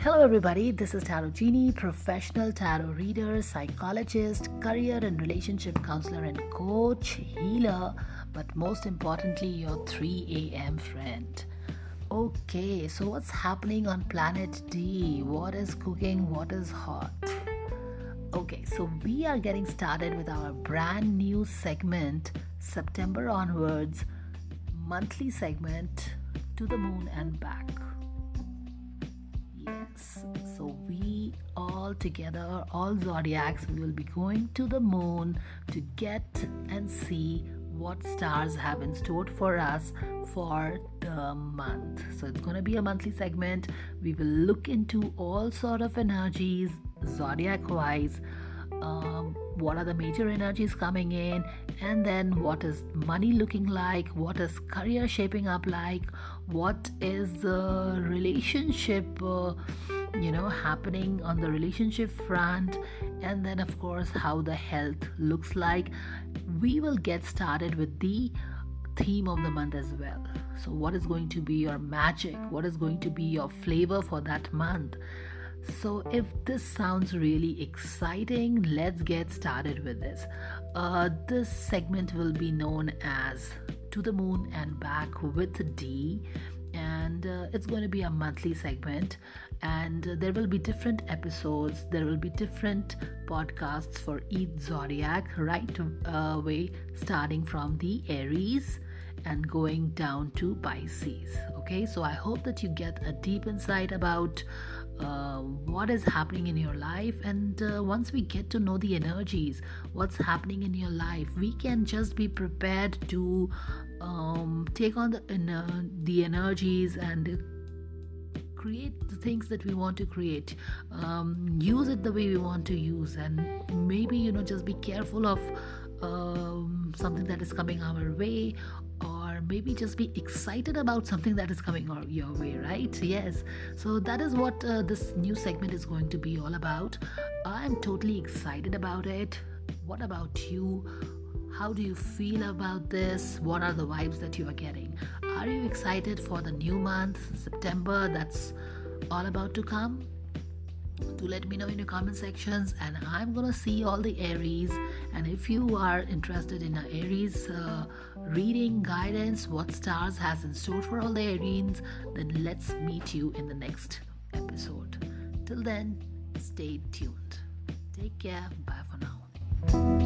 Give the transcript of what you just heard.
Hello, everybody. This is Tarot Genie, professional tarot reader, psychologist, career and relationship counselor, and coach, healer, but most importantly, your 3 a.m. friend. Okay, so what's happening on planet D? What is cooking? What is hot? Okay, so we are getting started with our brand new segment, September onwards, monthly segment to the moon and back. Yes, so we all together, all zodiacs, we will be going to the moon to get and see what stars have in store for us for the month. So it's going to be a monthly segment. We will look into all sort of energies, zodiac wise. Um, what are the major energies coming in and then what is money looking like what is career shaping up like what is the relationship uh, you know happening on the relationship front and then of course how the health looks like. We will get started with the theme of the month as well. So what is going to be your magic? What is going to be your flavor for that month so, if this sounds really exciting, let's get started with this. Uh, this segment will be known as To the Moon and Back with D, and uh, it's going to be a monthly segment. And uh, there will be different episodes, there will be different podcasts for each zodiac, right away, starting from the Aries and going down to Pisces. Okay, so I hope that you get a deep insight about uh, what is happening in your life. And uh, once we get to know the energies, what's happening in your life, we can just be prepared to um, take on the, the energies and create the things that we want to create um, use it the way we want to use and maybe you know just be careful of um, something that is coming our way maybe just be excited about something that is coming your way, right? Yes. So that is what uh, this new segment is going to be all about. I'm totally excited about it. What about you? How do you feel about this? What are the vibes that you are getting? Are you excited for the new month, September, that's all about to come? Do let me know in your comment sections and i'm gonna see all the aries. And if you are interested in aries uh, reading guidance what stars has in store for all the aries then let's meet you in the next episode. Till then stay tuned. Take care. Bye for now